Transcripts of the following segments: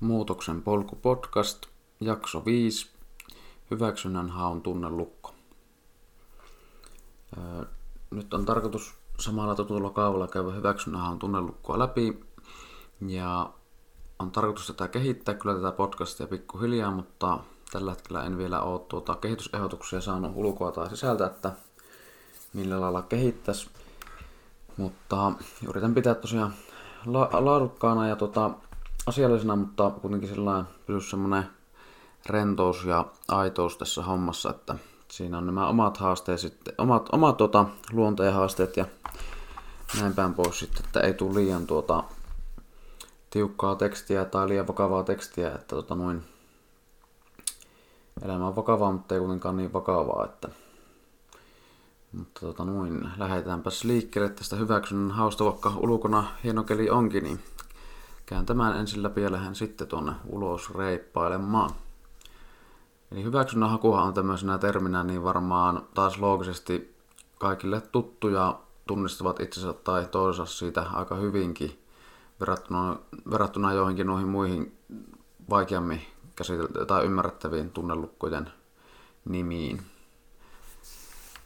Muutoksen polku podcast, jakso 5, hyväksynnän haun tunnelukko. Nyt on tarkoitus samalla tutulla kaavalla käydä hyväksynnän haun tunnelukkoa läpi. Ja on tarkoitus tätä kehittää kyllä tätä podcastia pikkuhiljaa, mutta tällä hetkellä en vielä ole tuota kehitysehdotuksia saanut ulkoa tai sisältä, että millä lailla kehittäisi. Mutta yritän pitää tosiaan la- laadukkaana ja tota, asiallisena, mutta kuitenkin sellainen pysyisi semmoinen rentous ja aitous tässä hommassa, että siinä on nämä omat haasteet sitten, omat, omat tuota, luonteen haasteet ja näin päin pois sitten, että ei tule liian tuota, tiukkaa tekstiä tai liian vakavaa tekstiä, että tota noin, elämä on vakavaa, mutta ei kuitenkaan niin vakavaa, että. Mutta tota noin, lähdetäänpäs liikkeelle tästä hyväksynnän hausta, vaikka ulkona hieno keli onkin, niin kääntämään ensin läpi ja lähden sitten tuonne ulos reippailemaan. Eli hyväksynnän hakuhan on tämmöisenä terminä niin varmaan taas loogisesti kaikille tuttu ja tunnistavat itsensä tai toisensa siitä aika hyvinkin verrattuna, verrattuna joihinkin noihin muihin vaikeammin käsitelty- tai ymmärrettäviin tunnelukkojen nimiin.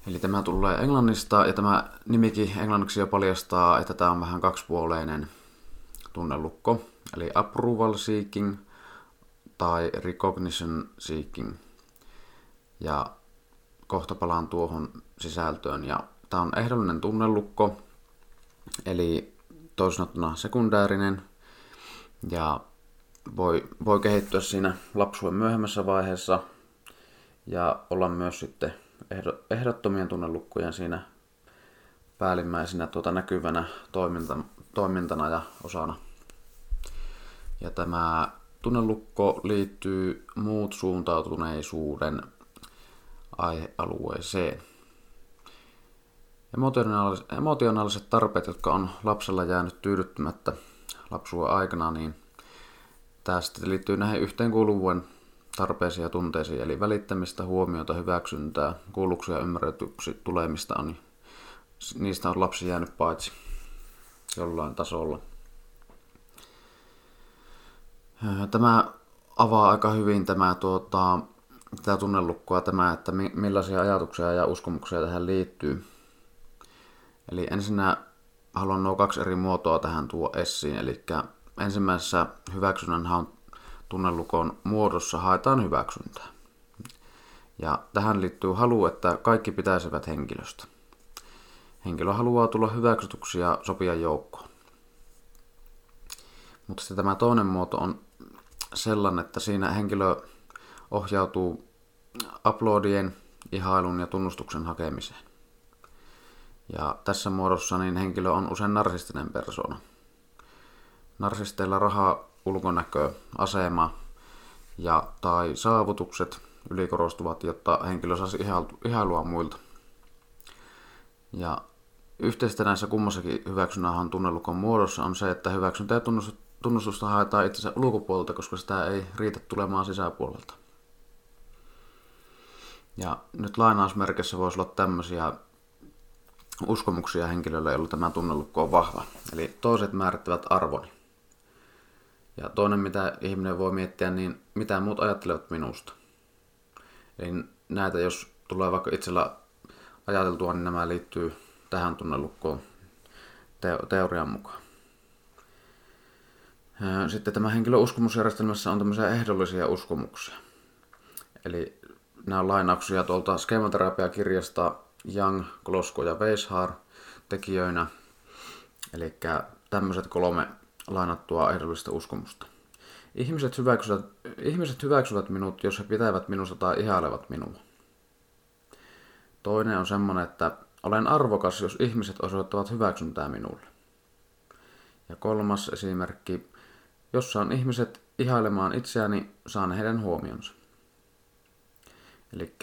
Eli tämä tulee englannista ja tämä nimikin englanniksi jo paljastaa, että tämä on vähän kaksipuoleinen tunnelukko, eli approval seeking tai recognition seeking. Ja kohta palaan tuohon sisältöön. Ja tämä on ehdollinen tunnelukko, eli toisinottuna sekundäärinen, ja voi, voi kehittyä siinä lapsuuden myöhemmässä vaiheessa ja olla myös sitten ehdottomien tunnelukkujen siinä päällimmäisenä tuota näkyvänä toimintana, toimintana ja osana. Ja tämä tunnelukko liittyy muut suuntautuneisuuden aihealueeseen. Emotionaaliset, tarpeet, jotka on lapsella jäänyt tyydyttämättä lapsuuden aikana, niin sitten liittyy näihin yhteenkuuluvuuden tarpeisiin ja tunteisiin, eli välittämistä, huomiota, hyväksyntää, kuulluksi ja ymmärretyksi tulemista on, niistä on lapsi jäänyt paitsi jollain tasolla. Tämä avaa aika hyvin tämä, tuota, tämä tunnelukkoa, tämä, että millaisia ajatuksia ja uskomuksia tähän liittyy. Eli ensinnä haluan nuo kaksi eri muotoa tähän tuo esiin. Eli ensimmäisessä hyväksynnän haun tunnelukon muodossa haetaan hyväksyntää. Ja tähän liittyy halu, että kaikki pitäisivät henkilöstä. Henkilö haluaa tulla hyväksytyksi ja sopia joukkoon. Mutta sitten tämä toinen muoto on sellainen, että siinä henkilö ohjautuu uploadien, ihailun ja tunnustuksen hakemiseen. Ja tässä muodossa niin henkilö on usein narsistinen persona. Narsisteilla raha, ulkonäkö, asema ja tai saavutukset ylikorostuvat, jotta henkilö saisi ihailua muilta. Ja yhteistä näissä kummassakin hyväksynnähän tunnelukon muodossa on se, että hyväksyntä ja tunnustusta haetaan itsensä ulkopuolelta, koska sitä ei riitä tulemaan sisäpuolelta. Ja nyt lainausmerkissä voisi olla tämmöisiä uskomuksia henkilölle, jolla tämä tunnelukko on vahva. Eli toiset määrittävät arvoni. Ja toinen, mitä ihminen voi miettiä, niin mitä muut ajattelevat minusta. Eli näitä, jos tulee vaikka itsellä ajateltua, niin nämä liittyy tähän tunnelukkoon teo- teorian mukaan. Sitten tämä henkilön uskomusjärjestelmässä on tämmöisiä ehdollisia uskomuksia. Eli nämä on lainauksia tuolta skematerapiakirjasta Young, Klosko ja Weishar tekijöinä. Eli tämmöiset kolme lainattua ehdollista uskomusta. Ihmiset hyväksyvät, ihmiset hyväksyvät minut, jos he pitävät minusta tai ihailevat minua. Toinen on semmoinen, että olen arvokas, jos ihmiset osoittavat hyväksyntää minulle. Ja kolmas esimerkki, jos saan ihmiset ihailemaan itseäni, saan heidän huomionsa. Eli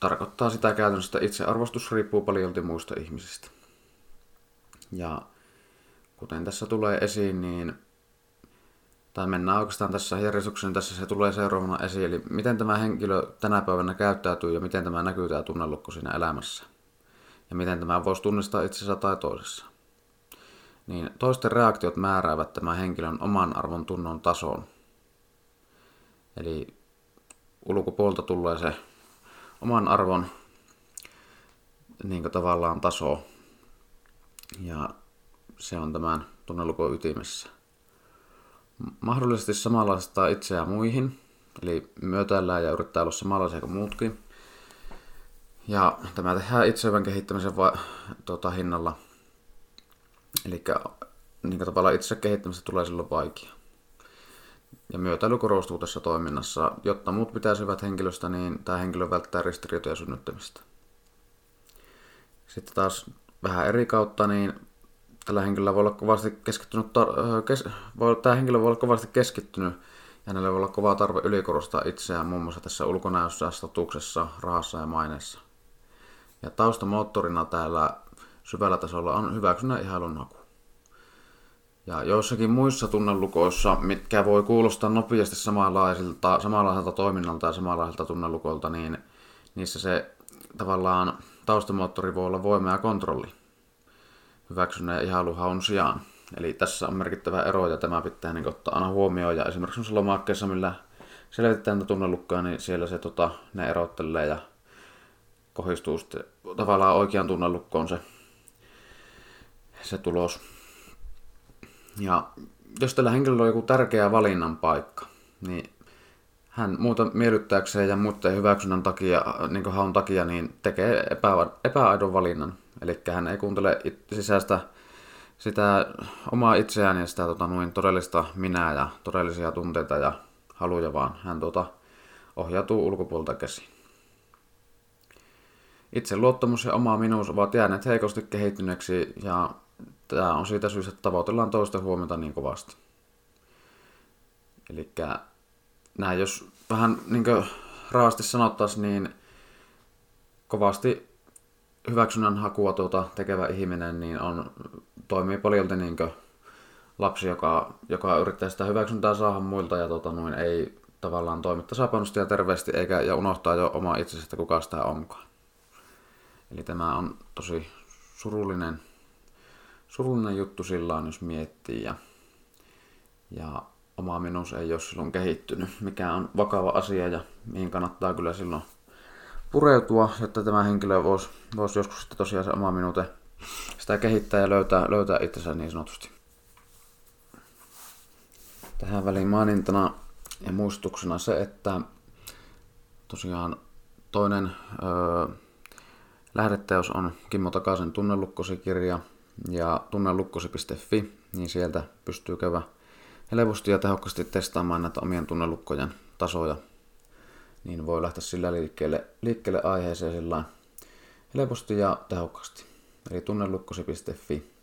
tarkoittaa sitä käytännössä, että itsearvostus riippuu paljon muista ihmisistä. Ja kuten tässä tulee esiin, niin tai mennään oikeastaan tässä järjestyksen, tässä se tulee seuraavana esiin, eli miten tämä henkilö tänä päivänä käyttäytyy ja miten tämä näkyy tämä tunnelukko siinä elämässä. Ja miten tämä voisi tunnistaa itsensä tai toisessa. Niin toisten reaktiot määräävät tämän henkilön oman arvon tunnon tason. Eli ulkopuolta tulee se oman arvon niin tavallaan taso. Ja se on tämän tunnelukon ytimessä. Mahdollisesti samanlaista itseään muihin, eli myötäillään ja yrittää olla samanlaisia kuin muutkin. Ja tämä tehdään itsevän kehittämisen va- tota, hinnalla. Eli niin tavallaan itse kehittämistä tulee silloin vaikea. Ja myötäily korostuu tässä toiminnassa. Jotta muut pitäisivät henkilöstä, niin tämä henkilö välttää ristiriitoja synnyttämistä. Sitten taas vähän eri kautta, niin tällä henkilöllä voi olla kovasti keskittynyt, tar- kes- voi, tämä henkilö voi olla kovasti keskittynyt ja hänellä voi olla kova tarve ylikorostaa itseään muun muassa tässä ulkonäössä, statuksessa, rahassa ja maineessa. Ja taustamoottorina täällä syvällä tasolla on hyväksynnän ihailun haku. Ja joissakin muissa tunnelukoissa, mitkä voi kuulostaa nopeasti samanlaisilta, samanlaiselta toiminnalta ja samanlaiselta tunnelukolta, niin niissä se tavallaan taustamoottori voi olla voima ja kontrolli hyväksynnän ja ihailuhaun sijaan. Eli tässä on merkittävä ero ja tämä pitää niin ottaa aina huomioon. Ja esimerkiksi lomakkeessa, millä selvitetään tätä tunnelukkaa, niin siellä se tota, ne erottelee ja kohdistuu sitten tavallaan oikean tunnelukkoon se, se tulos. Ja jos tällä henkilöllä on joku tärkeä valinnan paikka, niin hän muuta miellyttääkseen ja muiden hyväksynnän takia, niin haun takia, niin tekee epä, epäaidon valinnan. Eli hän ei kuuntele sisäistä sitä omaa itseään ja sitä tota, noin todellista minää ja todellisia tunteita ja haluja, vaan hän tota, ohjautuu ulkopuolta käsin. Itse luottamus ja oma minuus ovat jääneet heikosti kehittyneeksi ja tämä on siitä syystä, että tavoitellaan toista huomiota niin kovasti. Eli näin jos vähän niin raasti sanottaisiin, niin kovasti hyväksynnän hakua tuota tekevä ihminen niin on, toimii paljon niin lapsi, joka, joka yrittää sitä hyväksyntää saada muilta ja tota, noin, ei tavallaan toimi tasapainoisesti ja terveesti eikä, ja unohtaa jo omaa itsestä, kuka sitä onkaan. Eli tämä on tosi surullinen, surullinen juttu sillä jos miettii. Ja, ja oma minuus ei ole silloin kehittynyt, mikä on vakava asia ja mihin kannattaa kyllä silloin pureutua, jotta tämä henkilö voisi, voisi joskus sitten tosiaan se oma minuute sitä kehittää ja löytää, löytää itsensä niin sanotusti. Tähän väliin mainintana ja muistutuksena se, että tosiaan toinen öö, lähdeteos on Kimmo Takaisen Tunnelukkosi-kirja ja tunnelukkosi.fi, niin sieltä pystyy käydä helposti ja tehokkaasti testaamaan näitä omien tunnelukkojen tasoja niin voi lähteä sillä liikkeelle, liikkeelle aiheeseen sillä helposti ja tehokkaasti. Eli tunnelukkosi.fi.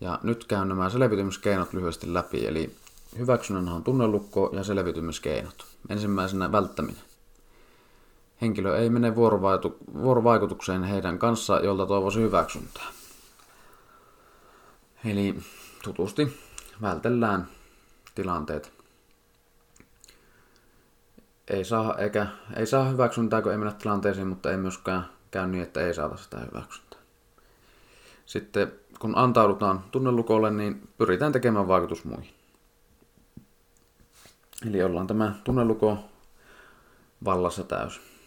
Ja nyt käyn nämä selvitymiskeinot lyhyesti läpi, eli hyväksynnän on tunnelukko ja selvitymiskeinot. Ensimmäisenä välttäminen. Henkilö ei mene vuorovaikutukseen heidän kanssa, jolta toivoisi hyväksyntää. Eli tutusti vältellään tilanteet, ei saa, eikä, ei saa hyväksyntää, kun ei mennä tilanteisiin, mutta ei myöskään käy niin, että ei saata sitä hyväksyntää. Sitten kun antaudutaan tunnelukolle, niin pyritään tekemään vaikutus muihin. Eli ollaan tämä tunneluko vallassa täys.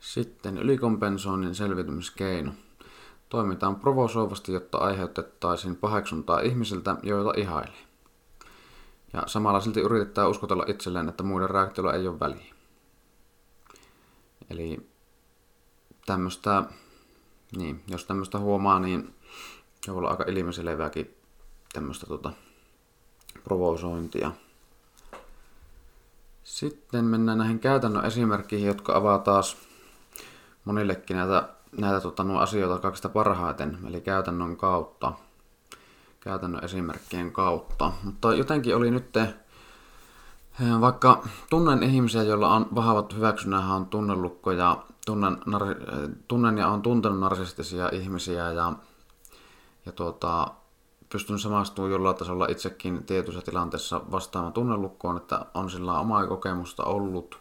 Sitten ylikompensoinnin selvitymiskeino. Toimitaan provosoivasti, jotta aiheutettaisiin paheksuntaa ihmisiltä, joita ihailee. Ja samalla silti yritetään uskotella itselleen, että muiden reaktioilla ei ole väliä. Eli tämmöistä, niin, jos tämmöistä huomaa, niin se voi olla aika ilmiselevääkin tämmöistä tota, provosointia. Sitten mennään näihin käytännön esimerkkeihin, jotka avaa taas monillekin näitä, näitä tota, nuo asioita kaikista parhaiten, eli käytännön kautta käytännön esimerkkien kautta. Mutta jotenkin oli nyt, eh, vaikka tunnen ihmisiä, joilla on vahvat hyväksynnähän on tunnelukko ja tunnen, nar- tunnen ja on tuntenut narsistisia ihmisiä ja, ja tuota, pystyn samastumaan jollain tasolla itsekin tietyissä tilanteissa vastaamaan tunnelukkoon, että on sillä omaa kokemusta ollut,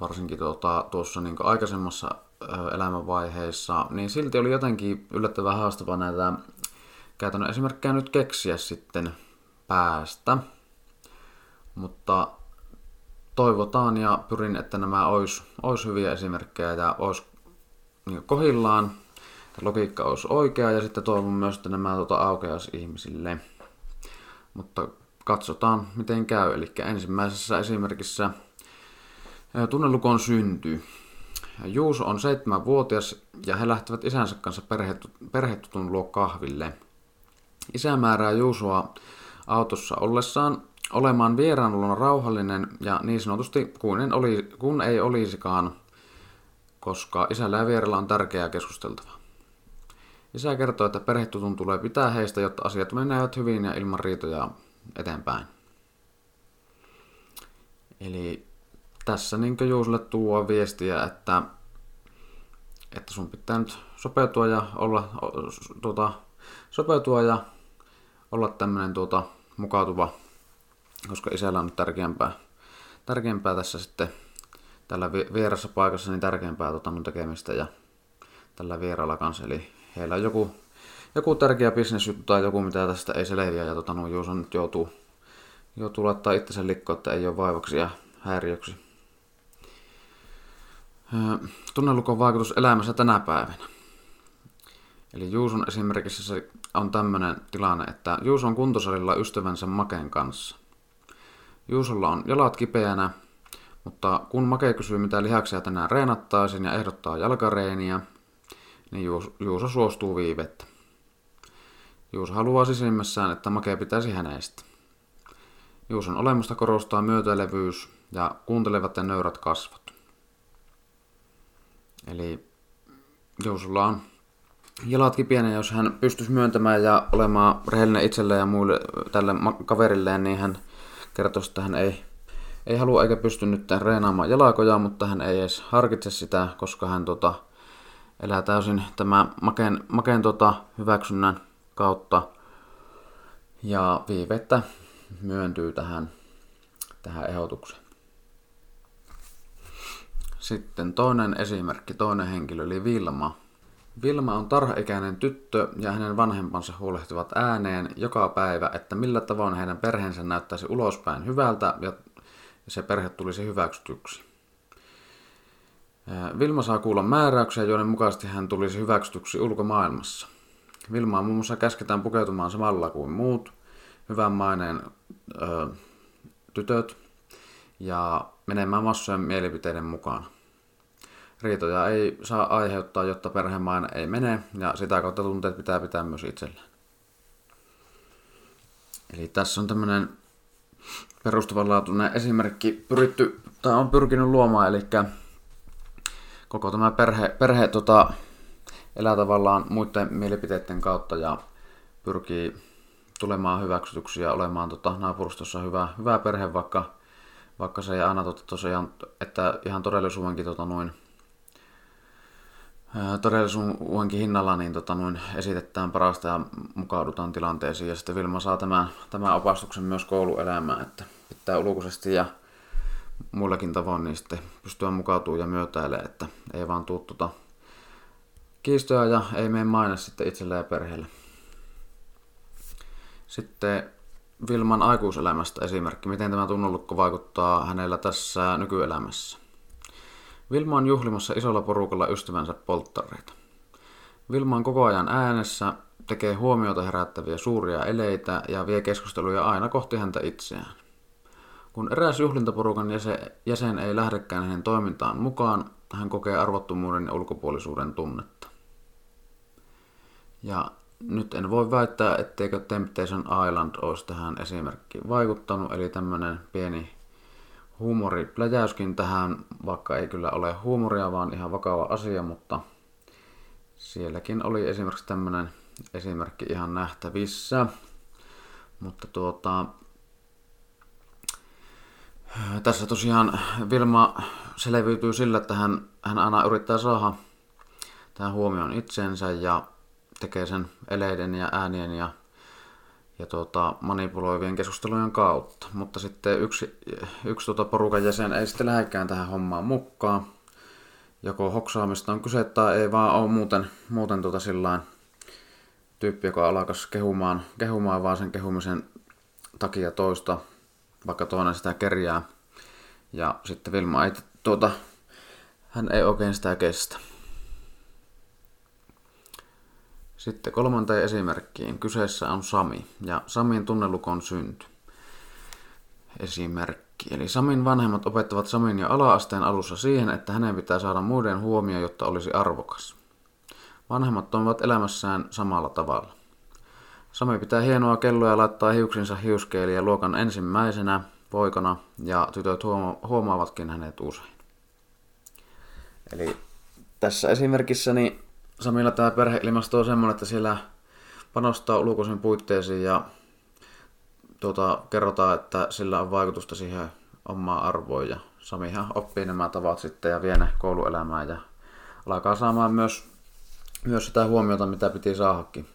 varsinkin tuota, tuossa niin aikaisemmassa elämänvaiheessa, niin silti oli jotenkin yllättävän haastava näitä käytännön esimerkkejä nyt keksiä sitten päästä. Mutta toivotaan ja pyrin, että nämä olisi, olisi hyviä esimerkkejä ja olisi niin kohillaan, logiikka olisi oikea ja sitten toivon myös, että nämä tuota, aukeaisi ihmisille. Mutta katsotaan, miten käy. Eli ensimmäisessä esimerkissä tunnelukon Juuso on seitsemänvuotias ja he lähtevät isänsä kanssa perhetutun luo kahville. Isä määrää Juusoa autossa ollessaan olemaan vieraan rauhallinen ja niin sanotusti kun, en oli, kun ei olisikaan, koska isällä ja vierellä on tärkeää keskusteltavaa. Isä kertoo, että perhetutun tulee pitää heistä, jotta asiat menevät hyvin ja ilman riitoja eteenpäin. Eli tässä niin Juusille tuo viestiä, että, että sun pitää nyt sopeutua ja olla, tuota, sopeutua ja olla tämmöinen tuota, mukautuva, koska isällä on nyt tärkeämpää, tärkeämpää tässä sitten tällä vierassa paikassa niin tärkeämpää tuota mun tekemistä ja tällä vieralla kanssa. Eli heillä on joku, joku tärkeä bisnesjuttu tai joku, mitä tästä ei selviä ja tota, no, Juuso nyt joutuu, joutuu laittaa itsensä likkoon, että ei ole vaivaksi ja häiriöksi. Tunnelukon vaikutus elämässä tänä päivänä. Eli Juuson esimerkiksi se on tämmöinen tilanne, että Juuso on kuntosalilla ystävänsä Maken kanssa. Juusolla on jalat kipeänä, mutta kun Make kysyy mitä lihaksia tänään reenattaisin ja ehdottaa jalkareeniä, niin Juuso suostuu viivettä. Juuso haluaa sisimmässään, että Make pitäisi hänestä. Juuson olemusta korostaa myötäilevyys ja kuuntelevat ja nöyrät kasvot. Eli Juusolla on jalat kipienä, jos hän pystyisi myöntämään ja olemaan rehellinen itselleen ja muille tälle kaverilleen, niin hän kertoisi, että hän ei, ei halua eikä pysty nyt reenaamaan jalakoja, mutta hän ei edes harkitse sitä, koska hän tota, elää täysin tämä makeen, makeen tota, hyväksynnän kautta ja viivettä myöntyy tähän, tähän ehdotukseen. Sitten toinen esimerkki, toinen henkilö eli Vilma. Vilma on tarhaikäinen tyttö ja hänen vanhempansa huolehtivat ääneen joka päivä, että millä tavoin heidän perheensä näyttäisi ulospäin hyvältä ja se perhe tulisi hyväksytyksi. Vilma saa kuulla määräyksiä, joiden mukaisesti hän tulisi hyväksytyksi ulkomaailmassa. Vilmaa muun muassa käsketään pukeutumaan samalla kuin muut hyvän maineen ö, tytöt ja menemään massojen mielipiteiden mukaan. Riitoja ei saa aiheuttaa, jotta perhemaine ei mene, ja sitä kautta tunteet pitää pitää myös itsellään. Eli tässä on tämmöinen perustavanlaatuinen esimerkki pyritty, tai on pyrkinyt luomaan, eli koko tämä perhe, perhe tota, elää tavallaan muiden mielipiteiden kautta ja pyrkii tulemaan hyväksytyksi ja olemaan tota, naapurustossa hyvä, hyvä perhe, vaikka, vaikka se ei aina tota, tosiaan, että ihan todellisuudenkin tota, noin, todellisuudenkin hinnalla niin tota, noin esitetään parasta ja mukaudutaan tilanteisiin. Ja sitten Vilma saa tämän, tämän opastuksen myös kouluelämään, että pitää ulkoisesti ja muillakin tavoin niin sitten pystyä mukautumaan ja myötäilemään, että ei vaan tuu tota kiistoja ja ei mene maine sitten itselle ja perheelle. Sitten Vilman aikuiselämästä esimerkki, miten tämä tunnolukko vaikuttaa hänellä tässä nykyelämässä. Vilma on juhlimassa isolla porukalla ystävänsä polttareita. Vilma on koko ajan äänessä, tekee huomiota herättäviä suuria eleitä ja vie keskusteluja aina kohti häntä itseään. Kun eräs juhlintaporukan jäsen ei lähdekään hänen toimintaan mukaan, hän kokee arvottomuuden ja ulkopuolisuuden tunnetta. Ja nyt en voi väittää, etteikö Temptation Island olisi tähän esimerkkiin vaikuttanut, eli tämmöinen pieni huumoripläjäyskin tähän, vaikka ei kyllä ole huumoria, vaan ihan vakava asia, mutta sielläkin oli esimerkiksi tämmöinen esimerkki ihan nähtävissä. Mutta tuota, tässä tosiaan Vilma selviytyy sillä, että hän, hän aina yrittää saada tähän huomioon itsensä ja tekee sen eleiden ja äänien ja, ja tuota, manipuloivien keskustelujen kautta. Mutta sitten yksi, yksi tuota porukan jäsen ei sitten lähdekään tähän hommaan mukaan. Joko hoksaamista on kyse tai ei vaan ole muuten, muuten tuota sillain tyyppi, joka alkaa kehumaan, kehumaan vaan sen kehumisen takia toista vaikka toinen sitä kerjää. Ja sitten Vilma ei, tuota, hän ei oikein sitä kestä. Sitten kolmanteen esimerkkiin. Kyseessä on Sami ja Samin tunnelukon synty. Esimerkki. Eli Samin vanhemmat opettavat Samin jo ala-asteen alussa siihen, että hänen pitää saada muiden huomio, jotta olisi arvokas. Vanhemmat toimivat elämässään samalla tavalla. Sami pitää hienoa kelloa ja laittaa hiuksinsa hiuskeiliä luokan ensimmäisenä poikana ja tytöt huoma- huomaavatkin hänet usein. Eli tässä esimerkissä niin Samilla tämä perheilmasto on semmoinen, että siellä panostaa ulkoisiin puitteisiin ja tuota, kerrotaan, että sillä on vaikutusta siihen omaan arvoon ja Samihan oppii nämä tavat sitten ja vie ne kouluelämään ja alkaa saamaan myös, myös sitä huomiota, mitä piti saadakin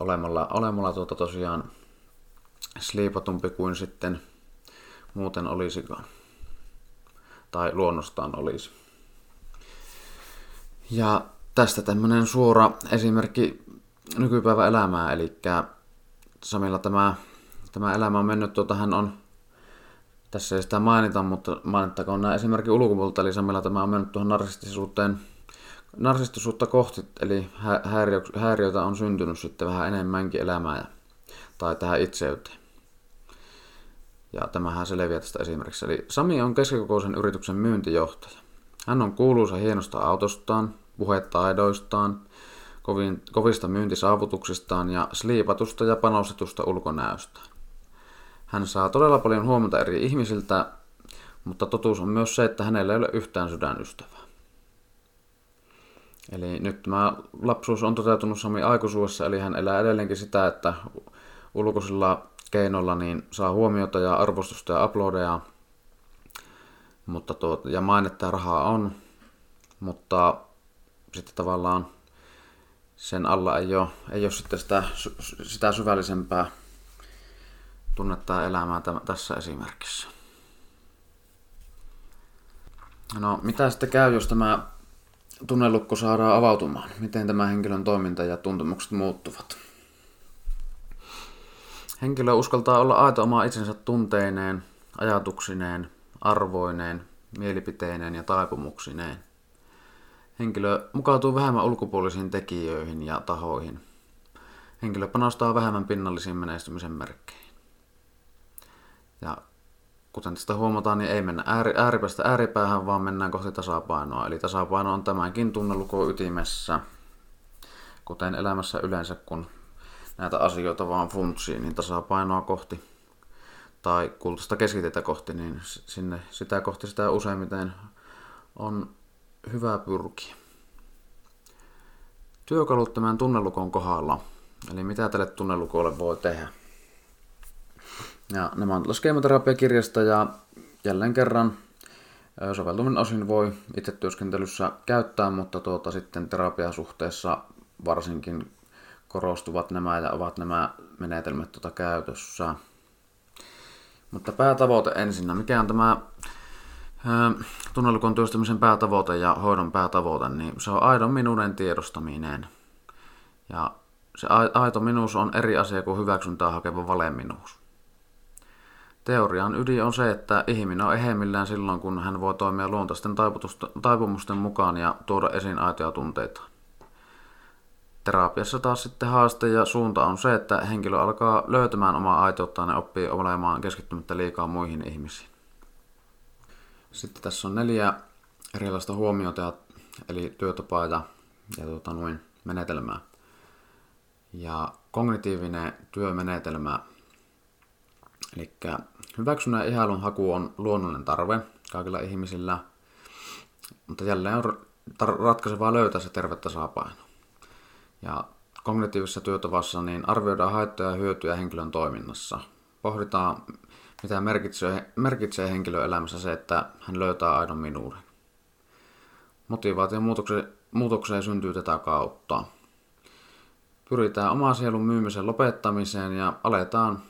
olemalla, olemalla tuota tosiaan sliipatumpi kuin sitten muuten olisikaan. Tai luonnostaan olisi. Ja tästä tämmöinen suora esimerkki nykypäivän elämää, eli Samilla tämä, tämä elämä on mennyt, tuota, hän on, tässä ei sitä mainita, mutta mainittakoon nämä esimerkki ulkopuolelta, eli Samilla tämä on mennyt tuohon narsistisuuteen, narsistisuutta kohti, eli häiriö, häiriöitä on syntynyt sitten vähän enemmänkin elämää tai tähän itseyteen. Ja tämähän selviää tästä esimerkiksi. Eli Sami on keskikokoisen yrityksen myyntijohtaja. Hän on kuuluisa hienosta autostaan, puhetaidoistaan, kovin, kovista myyntisaavutuksistaan ja sliipatusta ja panostetusta ulkonäöstä. Hän saa todella paljon huomiota eri ihmisiltä, mutta totuus on myös se, että hänellä ei ole yhtään sydänystävää. Eli nyt tämä lapsuus on toteutunut Sami aikuisuudessa, eli hän elää edelleenkin sitä, että ulkoisilla keinoilla niin saa huomiota ja arvostusta ja uploadeja, mutta tuot, ja mainetta rahaa on, mutta sitten tavallaan sen alla ei ole, ei ole sitten sitä, sitä syvällisempää tunnetta elämää tämän, tässä esimerkissä. No, mitä sitten käy, jos tämä tunnelukko saadaan avautumaan? Miten tämä henkilön toiminta ja tuntemukset muuttuvat? Henkilö uskaltaa olla aito oma itsensä tunteineen, ajatuksineen, arvoineen, mielipiteineen ja taipumuksineen. Henkilö mukautuu vähemmän ulkopuolisiin tekijöihin ja tahoihin. Henkilö panostaa vähemmän pinnallisiin menestymisen merkkeihin. Ja kuten tästä huomataan, niin ei mennä ääri, ääripäästä ääripäähän, vaan mennään kohti tasapainoa. Eli tasapaino on tämänkin tunnelukon ytimessä, kuten elämässä yleensä, kun näitä asioita vaan funtsii, niin tasapainoa kohti tai kultaista keskitetä kohti, niin sinne sitä kohti sitä useimmiten on hyvä pyrkiä. Työkalut tämän tunnelukon kohdalla, eli mitä tälle tunnelukolle voi tehdä. Ja nämä on skeematerapiakirjasta ja jälleen kerran soveltuminen osin voi itse työskentelyssä käyttää, mutta tuota, sitten terapiasuhteessa varsinkin korostuvat nämä ja ovat nämä menetelmät tuota käytössä. Mutta päätavoite ensinnä. Mikä on tämä tunnelukon työstämisen päätavoite ja hoidon päätavoite, niin se on aidon minuuden tiedostaminen. Ja se aito minuus on eri asia kuin hyväksyntää hakeva valeminuus. Teorian ydin on se, että ihminen on ehemmillään silloin, kun hän voi toimia luontaisten taipumusten mukaan ja tuoda esiin aitoja tunteita. Terapiassa taas sitten haaste ja suunta on se, että henkilö alkaa löytämään omaa aitouttaan ja oppii olemaan keskittymättä liikaa muihin ihmisiin. Sitten tässä on neljä erilaista huomiota, eli työtapaa ja, ja tuota, noin, menetelmää. Ja kognitiivinen työmenetelmä, eli hyväksynnän ihailun haku on luonnollinen tarve kaikilla ihmisillä, mutta jälleen on ratkaisevaa löytää se terve tasapaino. Ja kognitiivisessa työtavassa niin arvioidaan haittoja ja hyötyjä henkilön toiminnassa. Pohditaan, mitä merkitsee, merkitsee henkilön elämässä se, että hän löytää aidon minuuden. Motivaation muutokseen, muutokseen syntyy tätä kautta. Pyritään omaa sielun myymisen lopettamiseen ja aletaan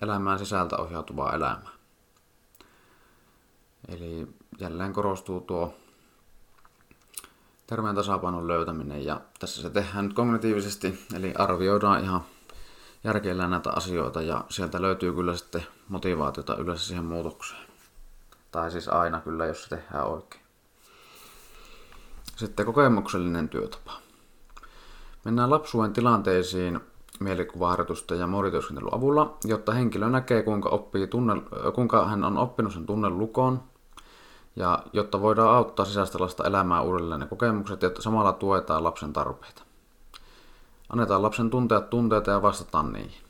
elämään sisältä ohjautuvaa elämää. Eli jälleen korostuu tuo terveen tasapainon löytäminen ja tässä se tehdään nyt kognitiivisesti, eli arvioidaan ihan, järkeillään näitä asioita ja sieltä löytyy kyllä sitten motivaatiota yleensä siihen muutokseen. Tai siis aina kyllä, jos se tehdään oikein. Sitten kokemuksellinen työtapa. Mennään lapsuuden tilanteisiin mielikuvaharjoitusten ja morityöskentelyn avulla, jotta henkilö näkee, kuinka, oppii tunne, kuinka hän on oppinut sen tunnelukon, ja jotta voidaan auttaa sisäistä lasta elämää uudelleen ne kokemukset, ja samalla tuetaan lapsen tarpeita. Annetaan lapsen tuntea tunteita ja vastataan niihin.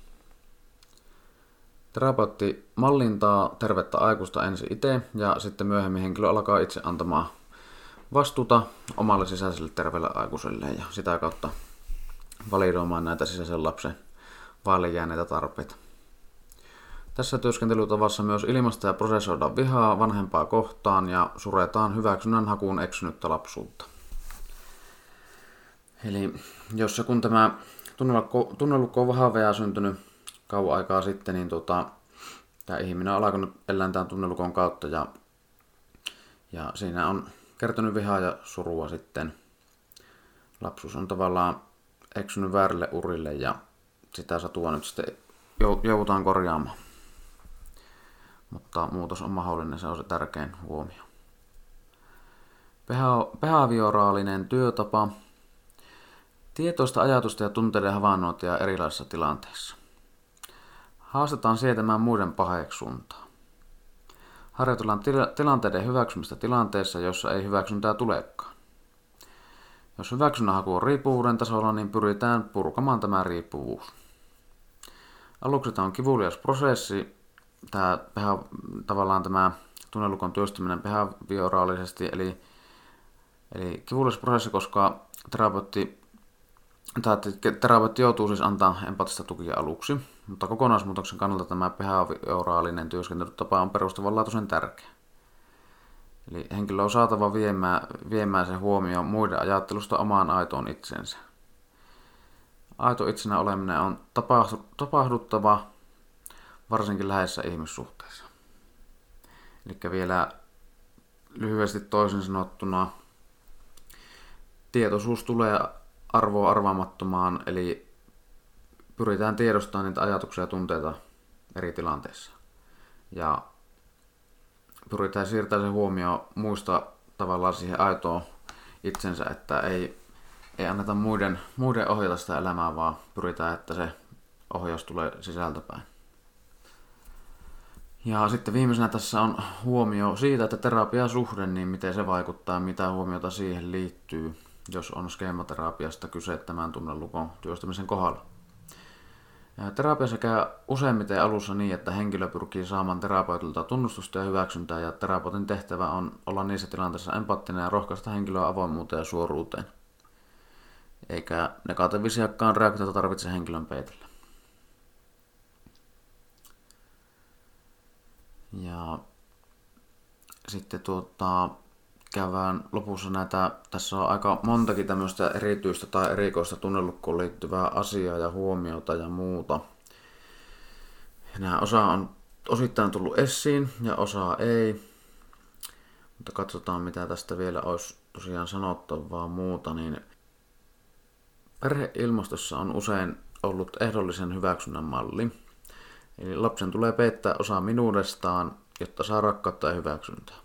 Terapeutti mallintaa tervettä aikuista ensin itse ja sitten myöhemmin henkilö alkaa itse antamaan vastuuta omalle sisäiselle terveelle aikuiselle ja sitä kautta validoimaan näitä sisäisen lapsen vaille jääneitä tarpeita. Tässä työskentelytavassa myös ilmasta ja prosessoidaan vihaa vanhempaa kohtaan ja suretaan hyväksynnän hakuun eksynyttä lapsuutta. Eli jos ja kun tämä tunnelukko, on vahva syntynyt kauan aikaa sitten, niin tota, tämä ihminen on alkanut elää tämän tunnelukon kautta ja, ja siinä on kertonut vihaa ja surua sitten. Lapsuus on tavallaan eksynyt väärille urille ja sitä satua nyt sitten joudutaan korjaamaan. Mutta muutos on mahdollinen, se on se tärkein huomio. Behavioraalinen työtapa. Tietoista ajatusta ja tunteiden havainnointia erilaisissa tilanteissa. Haastetaan sietämään muiden paheksuntaa. Harjoitellaan tilanteiden hyväksymistä tilanteessa, jossa ei hyväksyntää tulekaan. Jos hyväksynnän haku on riippuvuuden tasolla, niin pyritään purkamaan tämä riippuvuus. Aluksi tämä on kivulias prosessi, tämä, tavallaan tämä tunnelukon työstäminen behavioraalisesti, eli, eli kivulias prosessi, koska terapeutti, terapeutti joutuu siis antaa empatista tukia aluksi, mutta kokonaismuutoksen kannalta tämä behavioraalinen työskentelytapa on perustavanlaatuisen tärkeä. Eli henkilö on saatava viemään, viemään sen huomioon muiden ajattelusta omaan aitoon itsensä. Aito itsenä oleminen on tapahduttava varsinkin läheisessä ihmissuhteessa. Eli vielä lyhyesti toisin sanottuna, tietoisuus tulee arvoa arvaamattomaan, eli pyritään tiedostamaan niitä ajatuksia ja tunteita eri tilanteissa. Ja pyritään siirtämään se huomio muista tavallaan siihen aitoon itsensä, että ei, ei anneta muiden, muiden ohjata sitä elämää, vaan pyritään, että se ohjaus tulee sisältäpäin. Ja sitten viimeisenä tässä on huomio siitä, että terapiasuhde, niin miten se vaikuttaa, mitä huomiota siihen liittyy, jos on skeematerapiasta kyse tämän tunnelukon työstämisen kohdalla. Terapiassa käy useimmiten alussa niin, että henkilö pyrkii saamaan terapeutilta tunnustusta ja hyväksyntää, ja terapeutin tehtävä on olla niissä tilanteissa empaattinen ja rohkaista henkilöä avoimuuteen ja suoruuteen. Eikä negatiivisiakaan reaktioita tarvitse henkilön peitellä. Ja sitten tuota, käydään lopussa näitä, tässä on aika montakin tämmöistä erityistä tai erikoista tunnelukkoon liittyvää asiaa ja huomiota ja muuta. Ja nämä osa on osittain tullut esiin ja osa ei. Mutta katsotaan mitä tästä vielä olisi tosiaan sanottavaa muuta, niin perheilmastossa on usein ollut ehdollisen hyväksynnän malli. Eli lapsen tulee peittää osa minuudestaan, jotta saa rakkautta ja hyväksyntää.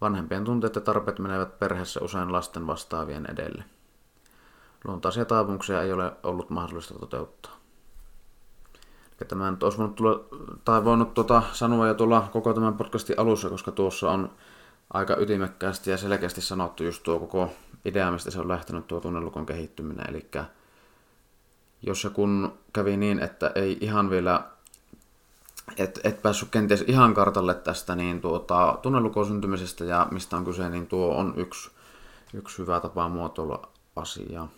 Vanhempien tunteet ja tarpeet menevät perheessä usein lasten vastaavien edelle. Luontaisia taipumuksia ei ole ollut mahdollista toteuttaa. Ja tämä nyt olisi voinut, tulla, tai voinut tuota, sanoa jo tuolla koko tämän podcastin alussa, koska tuossa on aika ytimekkäästi ja selkeästi sanottu just tuo koko idea, mistä se on lähtenyt tuo tunnelukon kehittyminen. Eli jos ja kun kävi niin, että ei ihan vielä et, et päässyt kenties ihan kartalle tästä niin tuota, tunnelukon syntymisestä ja mistä on kyse, niin tuo on yksi, yksi hyvä tapa muotoilla asiaa.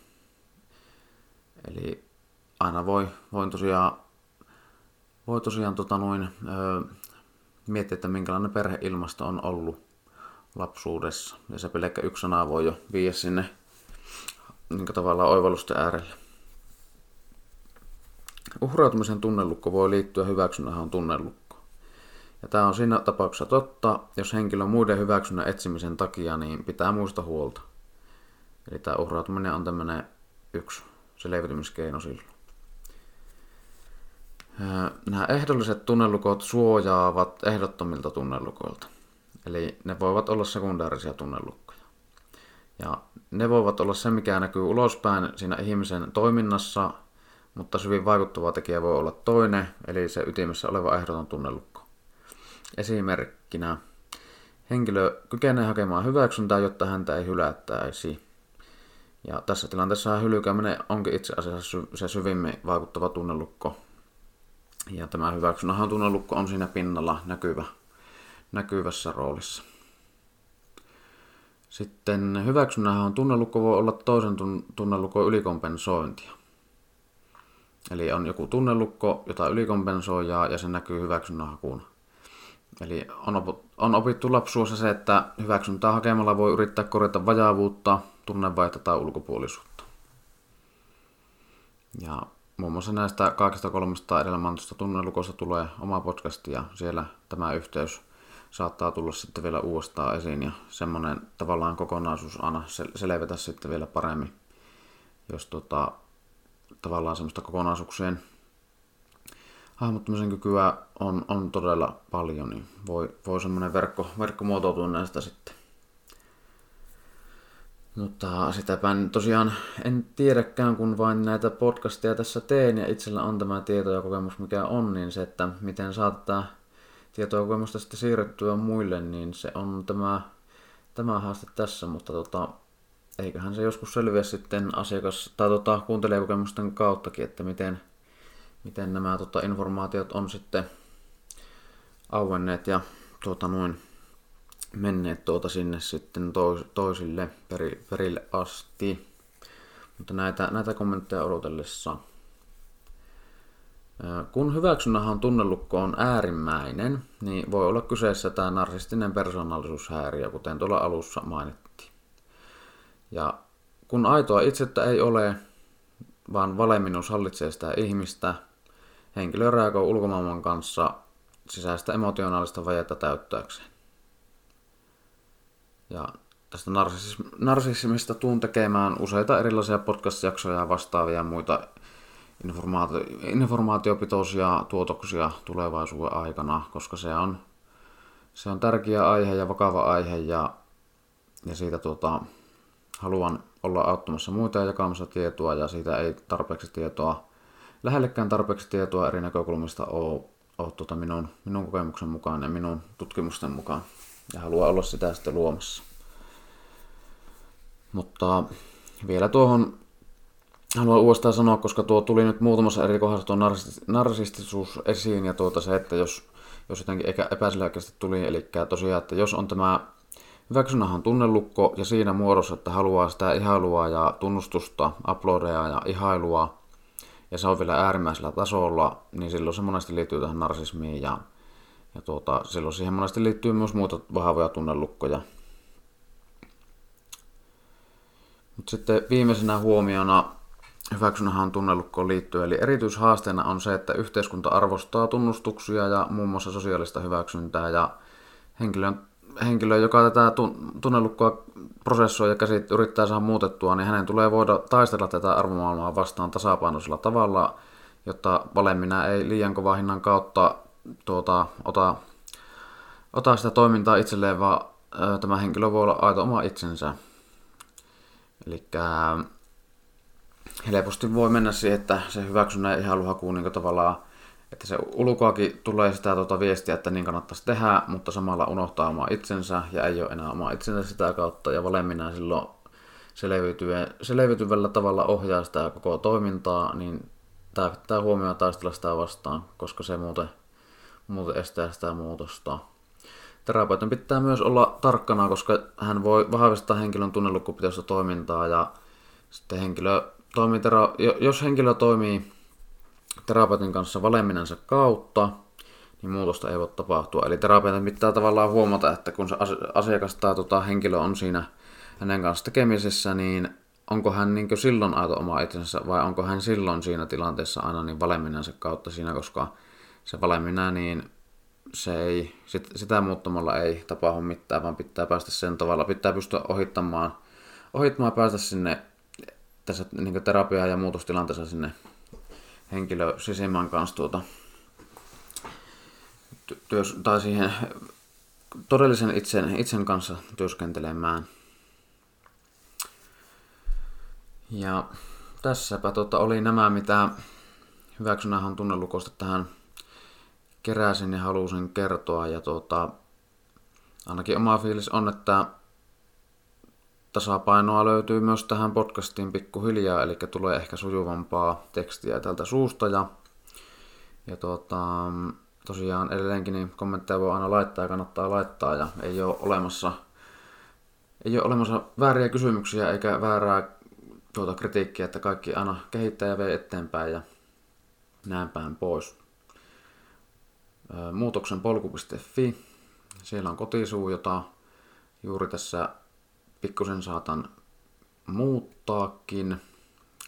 Eli aina voi, voi tosiaan, voi tosiaan tota noin, ö, miettiä, että minkälainen perheilmasto on ollut lapsuudessa. Ja se pelkkä yksi sana voi jo viiä sinne niin tavallaan oivallusten äärelle. Uhrautumisen tunnelukko voi liittyä hyväksynnähän tunnelukko. Ja tämä on siinä tapauksessa totta, jos henkilö muiden hyväksynnän etsimisen takia niin pitää muista huolta. Eli tämä uhrautuminen on tämmöinen yksi selviytymiskeino silloin. Nämä ehdolliset tunnelukot suojaavat ehdottomilta tunnelukoilta. Eli ne voivat olla sekundaarisia tunnelukkoja. Ja ne voivat olla se, mikä näkyy ulospäin siinä ihmisen toiminnassa, mutta hyvin vaikuttava tekijä voi olla toinen, eli se ytimessä oleva ehdoton tunnelukko. Esimerkkinä henkilö kykenee hakemaan hyväksyntää, jotta häntä ei hylättäisi. Ja tässä tilanteessa hylkääminen onkin itse asiassa se syvimmin vaikuttava tunnelukko. Ja tämä hyväksynnähän tunnelukko on siinä pinnalla näkyvä, näkyvässä roolissa. Sitten hyväksynnähän tunnelukko voi olla toisen tunnelukon ylikompensointia. Eli on joku tunnelukko, jota ylikompensoijaa ja se näkyy hyväksynnän hakuna. Eli on, opittu lapsuudessa se, että hyväksyntää hakemalla voi yrittää korjata vajaavuutta, tunnevaihta tai ulkopuolisuutta. Ja muun muassa näistä kaikista kolmesta edellä mainitusta tunnelukosta tulee oma podcast ja siellä tämä yhteys saattaa tulla sitten vielä uudestaan esiin ja semmoinen tavallaan kokonaisuus aina selvetä sitten vielä paremmin, jos tota, tavallaan semmoista kokonaisuuksien hahmottamisen kykyä on, on todella paljon, niin voi, voi semmoinen verkko, verkko muotoutua näistä sitten. Mutta sitäpä tosiaan en tiedäkään, kun vain näitä podcasteja tässä teen ja itsellä on tämä tieto ja kokemus mikä on, niin se, että miten saattaa tietoa ja kokemusta sitten siirrettyä muille, niin se on tämä, tämä haaste tässä, mutta tota, eiköhän se joskus selviä sitten asiakas- tai tota, kuuntelijakokemusten kauttakin, että miten, miten nämä tota, informaatiot on sitten auenneet ja tuota, noin, menneet tuota sinne sitten tois, toisille peri, perille asti. Mutta näitä, näitä kommentteja odotellessa. Kun hyväksynnähän tunnelukko on äärimmäinen, niin voi olla kyseessä tämä narsistinen persoonallisuushäiriö, kuten tuolla alussa mainittiin. Ja kun aitoa itsettä ei ole, vaan valeminus hallitsee sitä ihmistä, henkilö reagoi ulkomaailman kanssa sisäistä emotionaalista vajetta täyttääkseen. Ja tästä narsismista tuun tekemään useita erilaisia podcast-jaksoja ja vastaavia muita informaatio, informaatiopitoisia tuotoksia tulevaisuuden aikana, koska se on, se on tärkeä aihe ja vakava aihe ja, ja siitä tuota, haluan olla auttamassa muita ja jakamassa tietoa ja siitä ei tarpeeksi tietoa, lähellekään tarpeeksi tietoa eri näkökulmista ole, ole tuota minun, minun kokemuksen mukaan ja minun tutkimusten mukaan ja haluaa olla sitä sitten luomassa. Mutta vielä tuohon haluan uudestaan sanoa, koska tuo tuli nyt muutamassa eri kohdassa tuo narsistisuus esiin ja tuota se, että jos, jos jotenkin epäselvästi tuli, eli tosiaan, että jos on tämä hyväksynnähän tunnelukko ja siinä muodossa, että haluaa sitä ihailua ja tunnustusta, uploadeja ja ihailua, ja se on vielä äärimmäisellä tasolla, niin silloin se monesti liittyy tähän narsismiin ja ja tuota, silloin siihen monesti liittyy myös muita vahvoja tunnelukkoja. Mutta sitten viimeisenä huomiona hyväksynnähän tunnelukkoon liittyy, eli erityishaasteena on se, että yhteiskunta arvostaa tunnustuksia ja muun muassa sosiaalista hyväksyntää ja henkilön, henkilö, joka tätä tunnelukkoa prosessoi ja käsit, yrittää saada muutettua, niin hänen tulee voida taistella tätä arvomaailmaa vastaan tasapainoisella tavalla, jotta valemmina ei liian kova hinnan kautta tuota, ota, ota sitä toimintaa itselleen, vaan ö, tämä henkilö voi olla aito oma itsensä. Eli helposti voi mennä siihen, että se hyväksynnä ei halua hakua niin tavallaan, että se ulkoakin tulee sitä tuota viestiä, että niin kannattaisi tehdä, mutta samalla unohtaa oma itsensä ja ei ole enää oma itsensä sitä kautta ja valemmina silloin selviytyvällä tavalla ohjaa sitä koko toimintaa, niin tämä pitää huomioon taistella sitä vastaan, koska se muuten muuten estää sitä muutosta. Terapeutin pitää myös olla tarkkana, koska hän voi vahvistaa henkilön tunnelukupitoista toimintaa ja sitten henkilö toimii jos henkilö toimii terapeutin kanssa valeminensa kautta, niin muutosta ei voi tapahtua. Eli terapeutin pitää tavallaan huomata, että kun se asiakas tai tota, henkilö on siinä hänen kanssa tekemisessä, niin onko hän niin silloin aito oma itsensä vai onko hän silloin siinä tilanteessa aina niin valeminensa kautta siinä, koska se vale niin se ei, sit, sitä muuttamalla ei tapahdu mitään, vaan pitää päästä sen tavalla, pitää pystyä ohittamaan, ohittamaan päästä sinne tässä niin terapia- ja muutostilanteessa sinne henkilö sisimmän kanssa tuota, työs, tai siihen todellisen itsen, itsen kanssa työskentelemään. Ja tässäpä tota oli nämä, mitä hyväksynnähän tunnelukosta tähän keräsin ja halusin kertoa. Ja tota, ainakin oma fiilis on, että tasapainoa löytyy myös tähän podcastiin pikkuhiljaa, eli tulee ehkä sujuvampaa tekstiä tältä suusta. Ja, ja tota, tosiaan edelleenkin niin kommentteja voi aina laittaa ja kannattaa laittaa ja ei ole olemassa, ei ole olemassa vääriä kysymyksiä eikä väärää tuota kritiikkiä, että kaikki aina kehittää ja vie eteenpäin ja näin päin pois. Muutoksen polku.fi. Siellä on kotisuu, jota juuri tässä pikkusen saatan muuttaakin,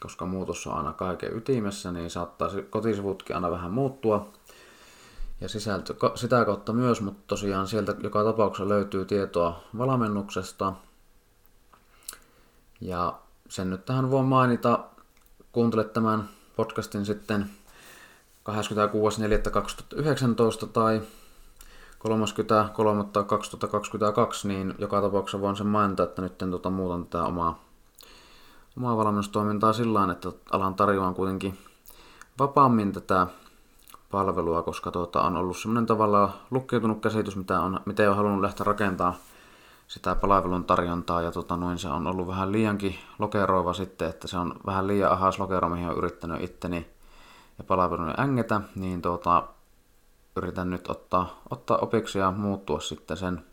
koska muutos on aina kaiken ytimessä, niin saattaa kotisivutkin aina vähän muuttua. Ja sisältö sitä kautta myös, mutta tosiaan sieltä joka tapauksessa löytyy tietoa valmennuksesta. Ja sen nyt tähän voin mainita. Kuuntele tämän podcastin sitten 26.4.2019 tai 33.2022, niin joka tapauksessa voin sen mainita, että nyt tuota, muutan tätä omaa, omaa valmennustoimintaa sillä että alan tarjoan kuitenkin vapaammin tätä palvelua, koska tuota, on ollut semmoinen tavalla lukkeutunut käsitys, mitä, on, mitä ei ole halunnut lähteä rakentamaan sitä palvelun tarjontaa. Ja tota, noin, se on ollut vähän liiankin lokeroiva sitten, että se on vähän liian ahas lokero, mihin on yrittänyt itteni ja palvelun ängetä, niin tuota, yritän nyt ottaa, ottaa opiksi ja muuttua sitten sen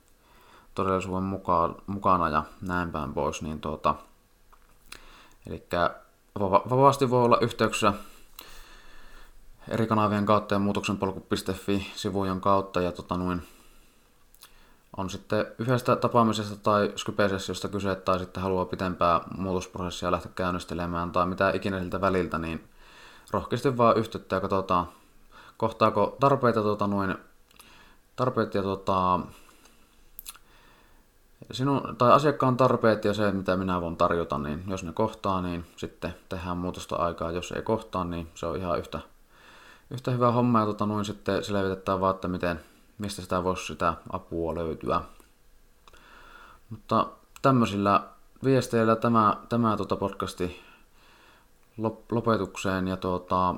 todellisuuden mukaan, mukana ja näin päin pois. Niin tuota, eli vapaasti voi olla yhteyksissä eri kanavien kautta ja muutoksenpolku.fi-sivujen kautta ja tota noin, on sitten yhdestä tapaamisesta tai Skype-sessiosta kyse tai sitten haluaa pitempää muutosprosessia lähteä käynnistelemään tai mitä ikinä siltä väliltä, niin rohkeasti vaan yhteyttä ja katsotaan, kohtaako tarpeita, tota, noin, tarpeet ja tota, sinun, tai asiakkaan tarpeet ja se, mitä minä voin tarjota, niin jos ne kohtaa, niin sitten tehdään muutosta aikaa. Jos ei kohtaa, niin se on ihan yhtä, yhtä hyvä homma ja tota, noin sitten selvitetään vaan, että miten, mistä sitä voisi sitä apua löytyä. Mutta tämmöisillä viesteillä tämä, tämä tota podcasti lopetukseen ja, tuota,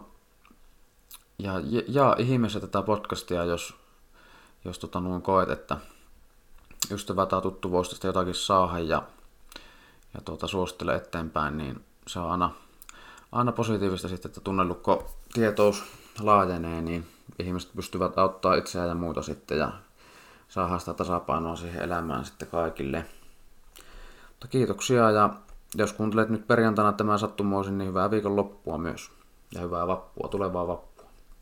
ja, ja ihmeessä tätä podcastia, jos, jos tota noin koet, että ystävä tai tuttu voisi tästä jotakin saada ja, ja tuota, suosittele eteenpäin, niin se on aina, aina positiivista sitten, että tunnelukko tietous laajenee, niin ihmiset pystyvät auttaa itseään ja muuta sitten ja saadaan sitä tasapainoa siihen elämään sitten kaikille. Mutta kiitoksia ja jos kuuntelet nyt perjantaina tämän sattumoisin, niin hyvää viikonloppua myös. Ja hyvää vappua, tulevaa vappua.